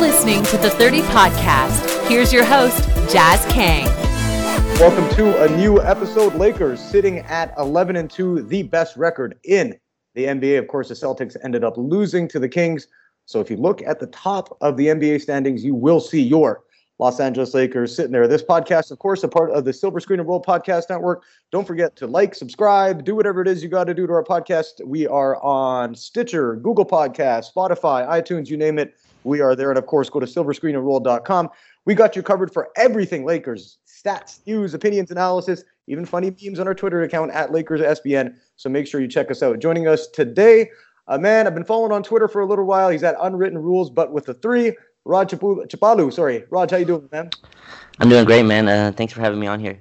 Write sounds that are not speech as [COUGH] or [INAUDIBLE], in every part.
listening to the 30 Podcast. Here's your host, Jas Kang. Welcome to a new episode. Lakers sitting at 11 and 2, the best record in the NBA. Of course, the Celtics ended up losing to the Kings. So if you look at the top of the NBA standings, you will see your Los Angeles Lakers sitting there. This podcast, of course, a part of the Silver Screen and Roll Podcast Network. Don't forget to like, subscribe, do whatever it is you got to do to our podcast. We are on Stitcher, Google Podcast, Spotify, iTunes, you name it. We are there. And of course, go to silverscreenandroll.com. We got you covered for everything Lakers stats, news, opinions, analysis, even funny memes on our Twitter account at Lakers SBN. So make sure you check us out. Joining us today, a man I've been following on Twitter for a little while. He's at Unwritten Rules, but with the three. Raj Chapalu, sorry. Raj, how you doing, man? I'm doing great, man. Uh, thanks for having me on here.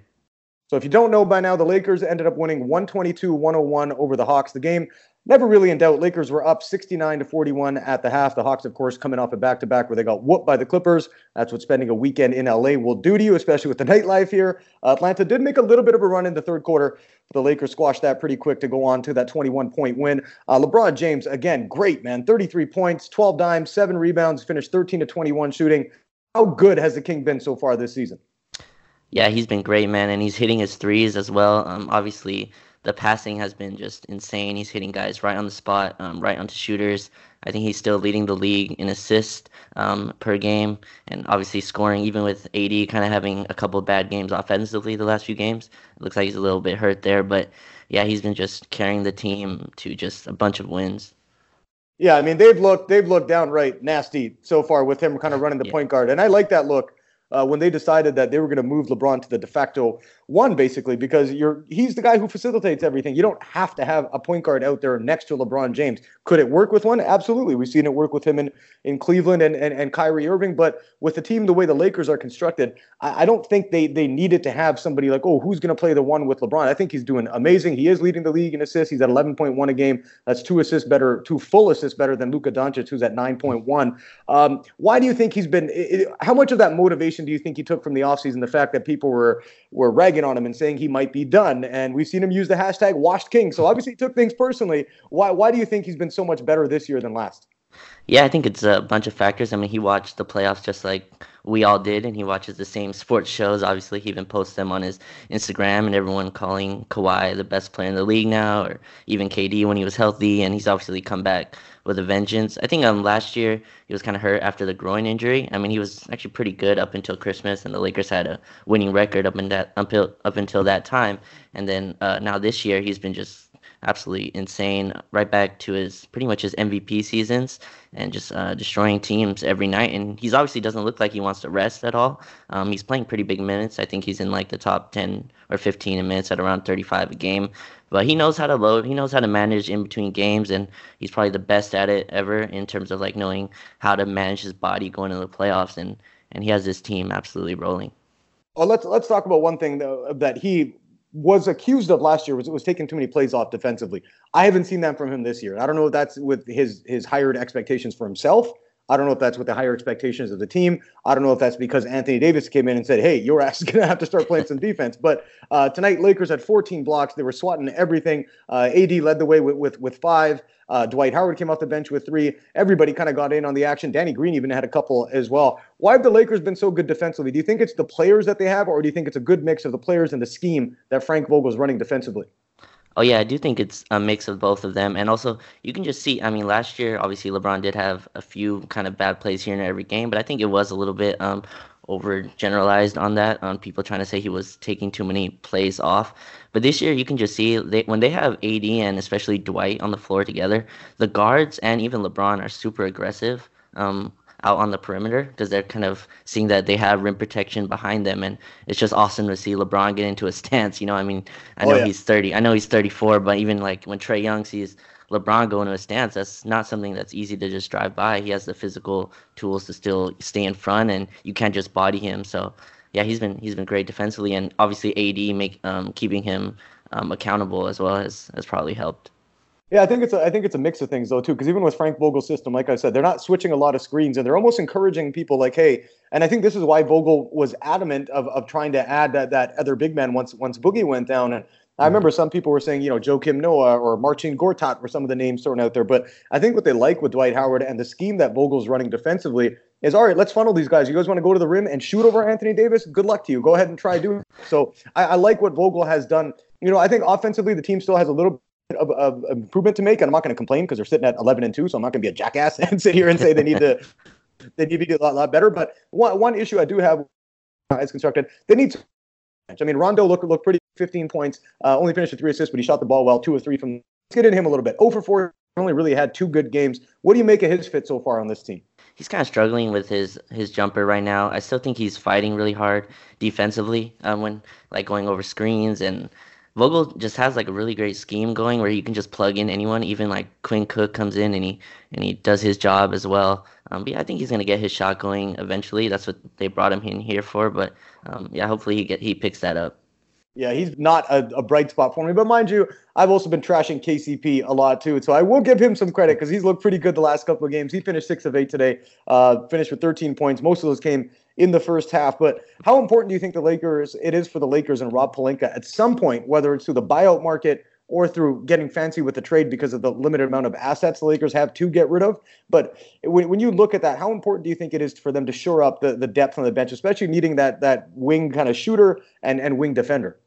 So if you don't know by now, the Lakers ended up winning 122-101 over the Hawks. The game never really in doubt. Lakers were up 69 to 41 at the half. The Hawks, of course, coming off a back to back where they got whooped by the Clippers. That's what spending a weekend in LA will do to you, especially with the [LAUGHS] nightlife here. Atlanta did make a little bit of a run in the third quarter. The Lakers squashed that pretty quick to go on to that 21 point win. Uh, LeBron James, again, great, man. 33 points, 12 dimes, seven rebounds, finished 13 to 21 shooting. How good has the King been so far this season? Yeah, he's been great, man, and he's hitting his threes as well. Um, obviously, the passing has been just insane. He's hitting guys right on the spot, um, right onto shooters. I think he's still leading the league in assists um, per game, and obviously scoring. Even with AD kind of having a couple of bad games offensively the last few games, it looks like he's a little bit hurt there. But yeah, he's been just carrying the team to just a bunch of wins. Yeah, I mean they've looked they've looked downright nasty so far with him kind of running the yeah. point guard, and I like that look uh, when they decided that they were going to move LeBron to the de facto one, basically, because you're he's the guy who facilitates everything. You don't have to have a point guard out there next to LeBron James. Could it work with one? Absolutely. We've seen it work with him in, in Cleveland and, and, and Kyrie Irving. But with the team the way the Lakers are constructed, I, I don't think they they needed to have somebody like, oh, who's going to play the one with LeBron? I think he's doing amazing. He is leading the league in assists. He's at 11.1 a game. That's two assists better, two full assists better than Luka Doncic, who's at 9.1. Um, why do you think he's been? It, how much of that motivation do you think he took from the offseason? The fact that people were were ragging on him and saying he might be done. And we've seen him use the hashtag washed king. So obviously he took things personally. Why why do you think he's been so much better this year than last? Yeah, I think it's a bunch of factors. I mean, he watched the playoffs just like we all did, and he watches the same sports shows. Obviously, he even posts them on his Instagram, and everyone calling Kawhi the best player in the league now, or even KD when he was healthy, and he's obviously come back with a vengeance. I think um last year he was kind of hurt after the groin injury. I mean, he was actually pretty good up until Christmas, and the Lakers had a winning record up in that until up until that time. And then uh, now this year he's been just absolutely insane. Right back to his pretty much his MVP seasons and just uh, destroying teams every night. And he's obviously doesn't look like he wants to rest at all. Um, he's playing pretty big minutes. I think he's in like the top 10 or 15 in minutes at around 35 a game. But he knows how to load. He knows how to manage in between games, and he's probably the best at it ever in terms of like knowing how to manage his body going into the playoffs. And and he has his team absolutely rolling. Oh, let's let's talk about one thing though that he was accused of last year was it was taking too many plays off defensively. I haven't seen that from him this year. I don't know if that's with his his hired expectations for himself. I don't know if that's with the higher expectations of the team. I don't know if that's because Anthony Davis came in and said, "Hey, your ass is going to have to start playing some defense." But uh, tonight, Lakers had 14 blocks. They were swatting everything. Uh, AD led the way with with, with five. Uh, Dwight Howard came off the bench with three. Everybody kind of got in on the action. Danny Green even had a couple as well. Why have the Lakers been so good defensively? Do you think it's the players that they have, or do you think it's a good mix of the players and the scheme that Frank Vogel's running defensively? Oh yeah, I do think it's a mix of both of them, and also you can just see. I mean, last year obviously LeBron did have a few kind of bad plays here in every game, but I think it was a little bit um, over generalized on that on people trying to say he was taking too many plays off. But this year you can just see they, when they have AD and especially Dwight on the floor together, the guards and even LeBron are super aggressive. Um, out on the perimeter because they're kind of seeing that they have rim protection behind them and it's just awesome to see LeBron get into a stance you know I mean I oh, know oh, yeah. he's 30 I know he's 34 but even like when Trae Young sees LeBron going to a stance, that's not something that's easy to just drive by. He has the physical tools to still stay in front, and you can't just body him. So, yeah, he's been he's been great defensively, and obviously AD make um, keeping him um, accountable as well has has probably helped. Yeah, I think it's a, I think it's a mix of things though too, because even with Frank Vogel's system, like I said, they're not switching a lot of screens, and they're almost encouraging people like, hey, and I think this is why Vogel was adamant of, of trying to add that that other big man once once Boogie went down, and I remember some people were saying, you know, Joakim Noah or Marcin Gortat were some of the names thrown out there. But I think what they like with Dwight Howard and the scheme that Vogel's running defensively, is all right, let's funnel these guys. You guys want to go to the rim and shoot over Anthony Davis? Good luck to you. Go ahead and try doing it. So I, I like what Vogel has done. You know, I think offensively the team still has a little of, of improvement to make, and I'm not going to complain because they're sitting at 11 and 2, so I'm not going to be a jackass [LAUGHS] and sit here and say they need to [LAUGHS] they need to be a lot, lot better. But one, one issue I do have is constructed, they need to. I mean, Rondo looked looked pretty. 15 points, uh, only finished with three assists, but he shot the ball well, two or three from. Let's get into him a little bit. Over for 4, only really had two good games. What do you make of his fit so far on this team? he's kind of struggling with his his jumper right now. I still think he's fighting really hard defensively um, when like going over screens and Vogel just has like a really great scheme going where you can just plug in anyone. Even like Quinn Cook comes in and he and he does his job as well. Um, but yeah, I think he's gonna get his shot going eventually. That's what they brought him in here for. But um, yeah, hopefully he get he picks that up. Yeah, he's not a, a, bright spot for me. But mind you, I've also been trashing KCP a lot too. So I will give him some credit because he's looked pretty good the last couple of games. He finished six of eight today, uh, finished with 13 points. Most of those came in the first half. But how important do you think the Lakers it is for the Lakers and Rob Pelinka at some point, whether it's through the buyout market or through getting fancy with the trade because of the limited amount of assets the Lakers have to get rid of. But when, when you look at that, how important do you think it is for them to shore up the, the depth on the bench, especially needing that that wing kind of shooter and, and wing defender?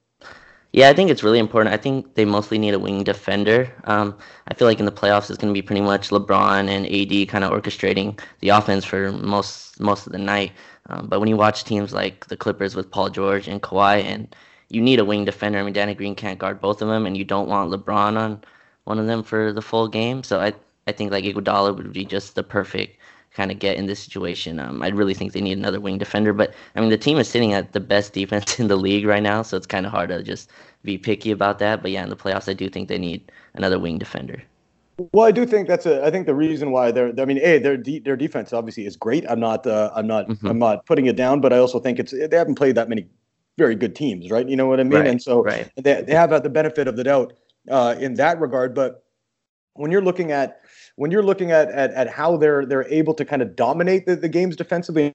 Yeah, I think it's really important. I think they mostly need a wing defender. Um, I feel like in the playoffs, it's going to be pretty much LeBron and AD kind of orchestrating the offense for most most of the night. Um, but when you watch teams like the Clippers with Paul George and Kawhi, and you need a wing defender. I mean, Danny Green can't guard both of them, and you don't want LeBron on one of them for the full game. So I I think like Iguodala would be just the perfect kind of get in this situation. Um, I really think they need another wing defender. But I mean, the team is sitting at the best defense [LAUGHS] in the league right now, so it's kind of hard to just be picky about that. But yeah, in the playoffs, I do think they need another wing defender. Well, I do think that's a. I think the reason why they're. I mean, a their de- their defense obviously is great. I'm not. Uh, I'm not. Mm-hmm. I'm not putting it down. But I also think it's. They haven't played that many very good teams, right? You know what I mean? Right, and so right. they they have the benefit of the doubt uh, in that regard. But when you're looking at when you're looking at, at, at how they're they're able to kind of dominate the, the games defensively.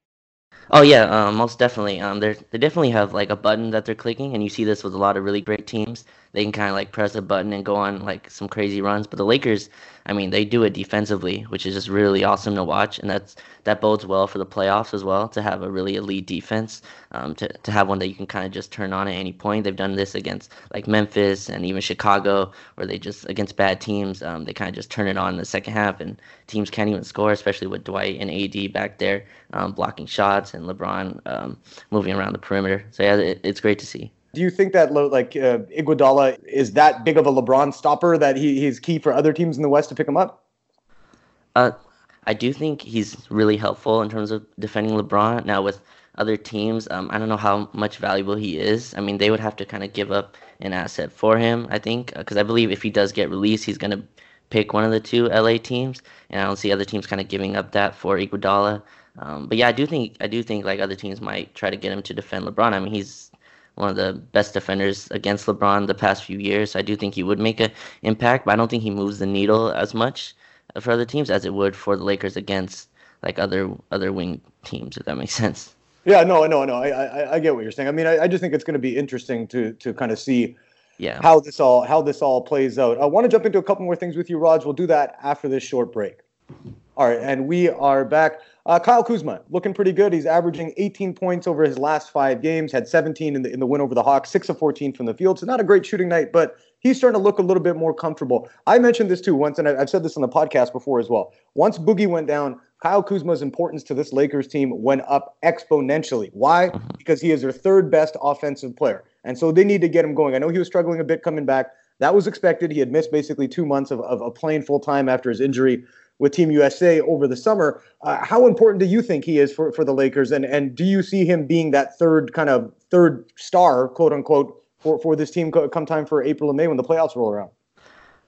Oh yeah, um, most definitely. Um, they they definitely have like a button that they're clicking, and you see this with a lot of really great teams they can kind of like press a button and go on like some crazy runs. But the Lakers, I mean, they do it defensively, which is just really awesome to watch, and that's that bodes well for the playoffs as well to have a really elite defense, um, to to have one that you can kind of just turn on at any point. They've done this against like Memphis and even Chicago, where they just against bad teams, um, they kind of just turn it on in the second half, and teams can't even score, especially with Dwight and AD back there um, blocking shots and LeBron um, moving around the perimeter. So yeah, it, it's great to see. Do you think that like uh, Iguodala is that big of a LeBron stopper that he, he's key for other teams in the West to pick him up? Uh, I do think he's really helpful in terms of defending LeBron. Now with other teams, um, I don't know how much valuable he is. I mean, they would have to kind of give up an asset for him. I think because uh, I believe if he does get released, he's gonna pick one of the two LA teams, and I don't see other teams kind of giving up that for Iguodala. Um, but yeah, I do think I do think like other teams might try to get him to defend LeBron. I mean, he's one of the best defenders against LeBron the past few years. I do think he would make an impact, but I don't think he moves the needle as much for other teams as it would for the Lakers against like other other wing teams. If that makes [LAUGHS] sense. Yeah, no, no, no. I I, I get what you're saying. I mean, I, I just think it's going to be interesting to to kind of see. Yeah. How this all how this all plays out. I want to jump into a couple more things with you, Raj. We'll do that after this short break. All right, and we are back. Uh, Kyle Kuzma looking pretty good. He's averaging 18 points over his last five games. Had 17 in the in the win over the Hawks, six of 14 from the field. So not a great shooting night, but he's starting to look a little bit more comfortable. I mentioned this too once, and I've said this on the podcast before as well. Once Boogie went down, Kyle Kuzma's importance to this Lakers team went up exponentially. Why? Mm-hmm. Because he is their third best offensive player, and so they need to get him going. I know he was struggling a bit coming back. That was expected. He had missed basically two months of, of, of playing full time after his injury with Team USA over the summer. Uh, how important do you think he is for, for the Lakers? And and do you see him being that third kind of third star, quote unquote, for, for this team come time for April and May when the playoffs roll around?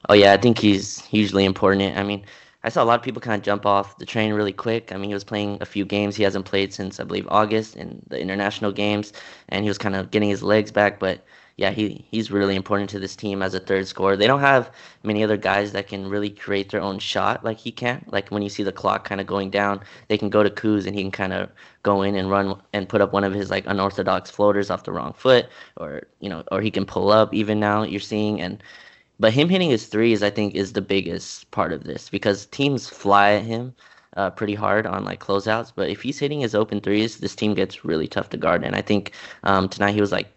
Oh yeah, I think he's hugely important. I mean, I saw a lot of people kind of jump off the train really quick. I mean, he was playing a few games. He hasn't played since I believe August in the international games, and he was kind of getting his legs back. But yeah, he he's really important to this team as a third scorer. They don't have many other guys that can really create their own shot like he can. Like when you see the clock kind of going down, they can go to Kuz and he can kind of go in and run and put up one of his like unorthodox floaters off the wrong foot, or you know, or he can pull up. Even now, you're seeing and. But him hitting his threes, I think, is the biggest part of this because teams fly at him uh, pretty hard on like closeouts. But if he's hitting his open threes, this team gets really tough to guard. And I think um, tonight he was like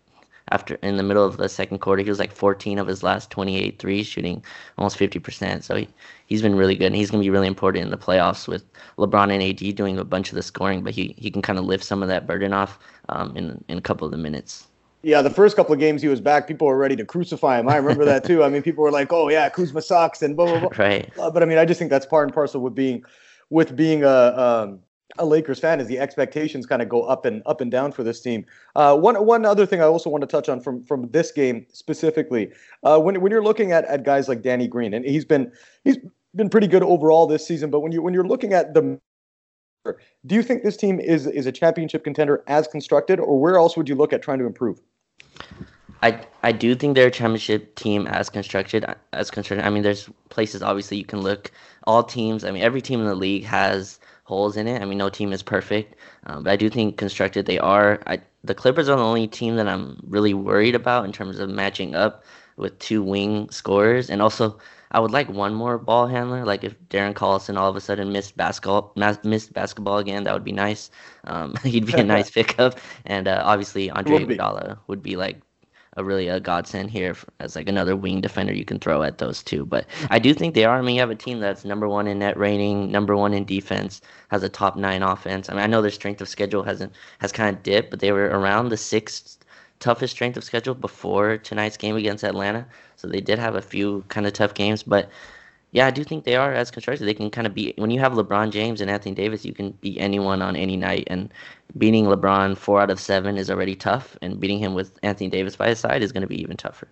after in the middle of the second quarter, he was like 14 of his last 28 threes, shooting almost 50%. So he, he's been really good. And he's going to be really important in the playoffs with LeBron and AD doing a bunch of the scoring, but he, he can kind of lift some of that burden off um, in, in a couple of the minutes. Yeah, the first couple of games he was back, people were ready to crucify him. I remember that too. I mean, people were like, "Oh yeah, Kuzma sucks," and blah blah blah. [LAUGHS] Right. Uh, but I mean, I just think that's part and parcel with being, with being a um, a Lakers fan, is the expectations kind of go up and up and down for this team. Uh, one one other thing I also want to touch on from from this game specifically, uh, when when you're looking at at guys like Danny Green, and he's been he's been pretty good overall this season, but when you when you're looking at the do you think this team is is a championship contender as constructed, or where else would you look at trying to improve? I I do think they're a championship team as constructed as constructed. I mean, there's places obviously you can look. All teams, I mean, every team in the league has holes in it. I mean, no team is perfect, um, but I do think constructed they are. I, the Clippers are the only team that I'm really worried about in terms of matching up with two wing scorers, and also I would like one more ball handler. Like if Darren Collison all of a sudden missed basketball, missed basketball again, that would be nice. Um, [LAUGHS] he'd be a [LAUGHS] nice pickup, and uh, obviously Andre Iguodala would be like a really a godsend here as like another wing defender you can throw at those two. But I do think they are. I mean, you have a team that's number one in net rating, number one in defense, has a top nine offense. I mean, I know their strength of schedule hasn't has kind of dipped, but they were around the sixth toughest strength of schedule before tonight's game against Atlanta. So they did have a few kind of tough games, but yeah, I do think they are as constructed. They can kind of be when you have LeBron James and Anthony Davis, you can beat anyone on any night. And beating LeBron four out of seven is already tough, and beating him with Anthony Davis by his side is going to be even tougher.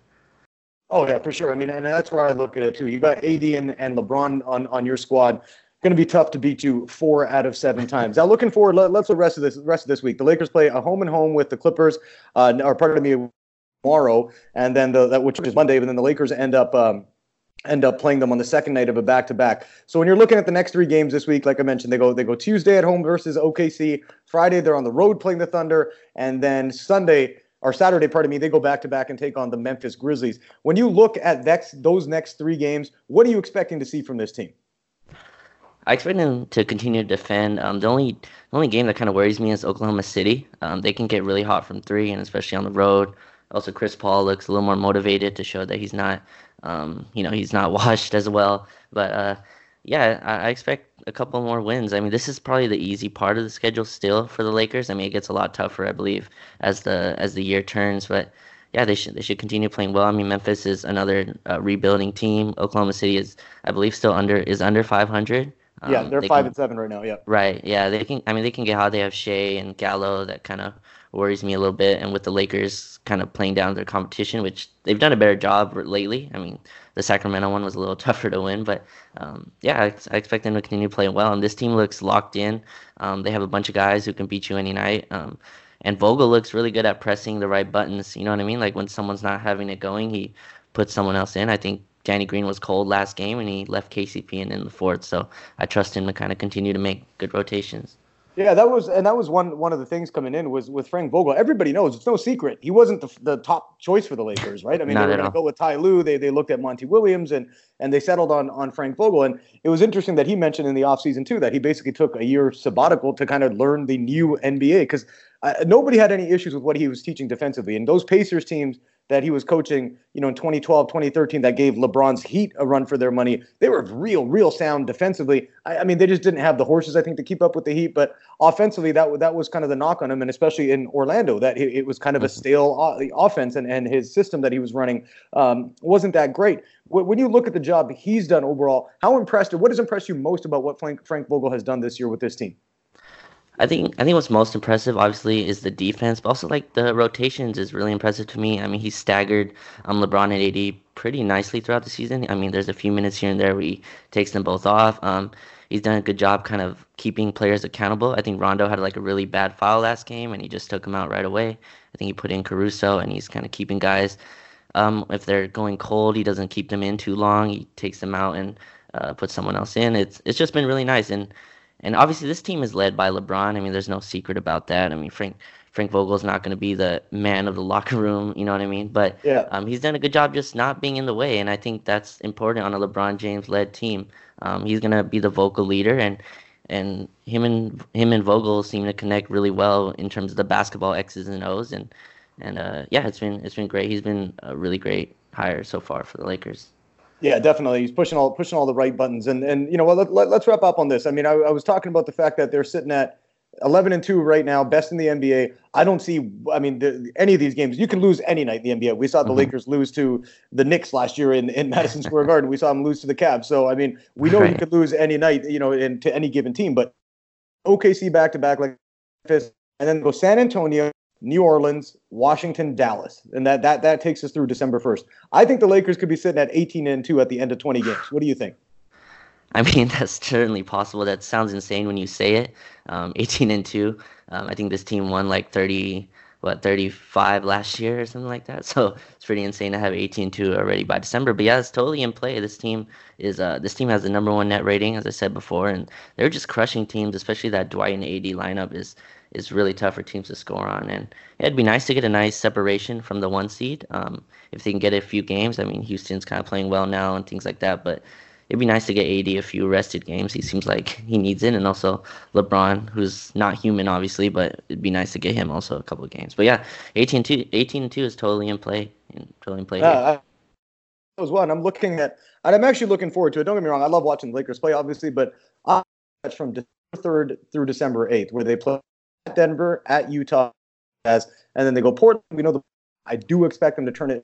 Oh yeah, for sure. I mean, and that's where I look at it too. You got AD and, and LeBron on, on your squad. Going to be tough to beat you four out of seven times. Now, looking forward, let, us the rest of this rest of this week. The Lakers play a home and home with the Clippers, uh, or part of me tomorrow, and then the that which is Monday. But then the Lakers end up um, end up playing them on the second night of a back to back. So when you're looking at the next three games this week, like I mentioned, they go they go Tuesday at home versus OKC. Friday they're on the road playing the Thunder, and then Sunday or Saturday, pardon me, they go back to back and take on the Memphis Grizzlies. When you look at next, those next three games, what are you expecting to see from this team? I expect them to continue to defend. Um, the only the only game that kind of worries me is Oklahoma City. Um, they can get really hot from three, and especially on the road. Also, Chris Paul looks a little more motivated to show that he's not um, you know, he's not [LAUGHS] washed as well. But uh, yeah, I, I, expect a couple more wins. I mean, this is probably the easy part of the schedule still for the Lakers. I mean, it gets a lot tougher, I believe, as the as the year turns. But yeah, they should they should continue playing well. I mean, Memphis is another uh, rebuilding team. Oklahoma City is, I believe, still under is under 500. Um, yeah, they're they five can, and seven right now. Yeah. Right. Yeah, they can. I mean, they can get hot. They have Shai and Gallo that kind of worries me a little bit. And with the Lakers kind of playing down their competition, which they've done a better job lately. I mean, the Sacramento one was a little [LAUGHS] tougher to win, but um, yeah, I, I, expect them to continue playing well. And this team looks locked in. Um, they have a bunch of guys who can beat you any night. Um, and Vogel looks really good at pressing the right buttons. You know what I mean? Like when someone's not having it going, he puts someone else in. I think Danny Green was cold last game and he left KCP in in the fourth. So I trust him to kind of continue to make good rotations. Yeah, that was and that was one one of the things coming in was with Frank Vogel. Everybody knows it's no secret he wasn't the, the top choice for the Lakers, right? I mean, [LAUGHS] Not they were going to go with Ty Lue. They they looked at Monty Williams and and they settled on on Frank Vogel. And it was interesting that he mentioned in the offseason too that he basically took a year sabbatical to kind of learn the new NBA because uh, nobody had any issues with what he was teaching defensively. And those Pacers teams that he was coaching, you know, in 2012, 2013, that gave LeBron's Heat a run for their money. They were real, real sound defensively. I, I, mean, they just didn't have the horses, I think, to keep up with the Heat. But offensively, that that was kind of the knock on him, and especially in Orlando, that it, it was kind of a mm-hmm. stale offense, and, and his system that he was running um, wasn't that great. When you look at the job he's done overall, how impressed or what has impressed you most about what Frank, Frank Vogel has done this year with this team? I think I think what's most impressive, obviously, is the defense, but also like the rotations is really impressive to me. I mean, he staggered um, LeBron and AD pretty nicely throughout the season. I mean, there's a few minutes here and there where he takes them both off. Um, he's done a good job kind of keeping players accountable. I think Rondo had like a really bad foul last game, and he just took him out right away. I think he put in Caruso, and he's kind of keeping guys. Um, if they're going cold, he doesn't keep them in too long. He takes them out and uh, puts someone else in. It's it's just been really nice and and obviously, this team is led by LeBron. I mean, there's no secret about that. I mean, Frank Frank Vogel's not going to be the man of the locker room. You know what I mean? But yeah. um, he's done a good job just not being in the way, and I think that's important on a LeBron James led team. Um, he's going to be the vocal leader, and and him and him and Vogel seem to connect really well in terms of the basketball X's and O's, and and uh, yeah, it's been it's been great. He's been a really great hire so far for the Lakers. Yeah, definitely. He's pushing all pushing all the right buttons, and and you know, well, let, let, us wrap up on this. I mean, I, I was talking about the fact that they're sitting at 11 and 2 right now, best in the NBA. I don't see, I mean, the, any of these games, you can lose any night in the NBA. We saw the mm-hmm. Lakers lose to the Knicks last year in, in Madison Square Garden. We saw them lose to the Cavs. So, I mean, we know right. you could lose any night, you know, in, to any given team. But OKC back to back like this, and then go San Antonio, New Orleans, Washington, Dallas. And that, that, that takes us through December 1st. I think the Lakers could be sitting at 18 and 2 at the end of 20 games. What do you think? [SIGHS] I mean, that's certainly possible. That sounds insane when you say it. Um, 18 and 2. Um, I think this team won like 30, what, 35 last year or something like that. [LAUGHS] So it's pretty insane to have 18 and 2 already by December. But yeah, it's totally in play. This team is, uh, this team has the number one net rating, as I said before, and they're just crushing teams, especially that Dwight and AD lineup is is really tough for teams to score on. And it'd be nice to get a nice separation from the one seed. Um, if they can get a few games, I mean, Houston's kind of playing well now and things like that. But it'd be nice to get AD a few rested games. He seems like he needs it, and also LeBron, who's not human, obviously, but it'd be nice to get him also a couple of games. But yeah, 18 2, 18 2 is totally in play. Totally in play. Uh, I, as well, and I'm looking at, and I'm actually looking forward to it. Don't get me wrong, I love watching the Lakers play, obviously, but I watch from December 3rd through December 8th, where they play at Denver, at Utah, as, and then they go Portland. We know the. I do expect them to turn it.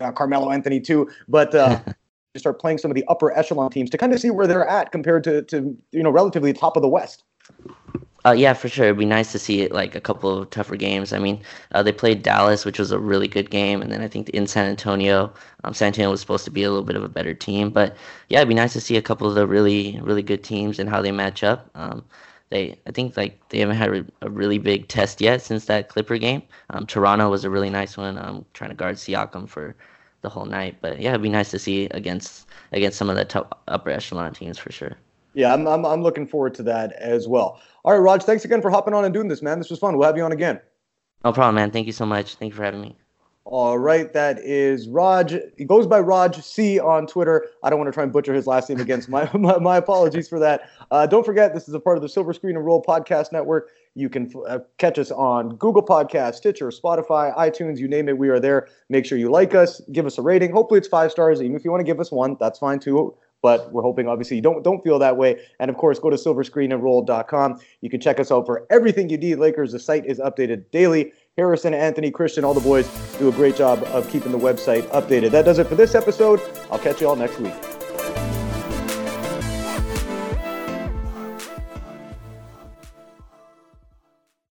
Uh, Carmelo Anthony too, but uh, [LAUGHS] to start playing some of the upper echelon teams to kind of see where they're at compared to, to you know relatively top of the West. Uh, yeah, for sure. It'd be nice to see it like a couple of tougher games. I mean, uh, they played Dallas, which was a really good game, and then I think in San Antonio, um, San Antonio was supposed to be a little bit of a better team. But yeah, it'd be nice to see a couple of the really, really good teams and how they match up. Um, they, I think, like they haven't had a really big test yet since that Clipper game. Um, Toronto was a really nice one. Um, trying to guard Siakam for the whole night. But yeah, it'd be nice to see against against some of the top upper echelon teams for sure. Yeah, I'm, I'm, I'm looking forward to that as well. All right, Raj, thanks again for hopping on and doing this, man. This was fun. We'll have you on again. No problem, man. Thank you so much. Thank you for having me. All right, that is Raj. He goes by Raj C on Twitter. I don't want to try and butcher his last name again, so my, [LAUGHS] my, my apologies for that. Uh, don't forget, this is a part of the Silver Screen and Roll podcast network. You can uh, catch us on Google Podcast, Stitcher, Spotify, iTunes, you name it, we are there. Make sure you like us, give us a rating. Hopefully, it's five stars. Even if you want to give us one, that's fine too. But we're hoping, obviously, you don't don't feel that way. And of course, go to silverscreenandroll.com. You can check us out for everything you need. Lakers. The site is updated daily. Harrison, Anthony, Christian, all the boys do a great job of keeping the website updated. That does it for this episode. I'll catch you all next week.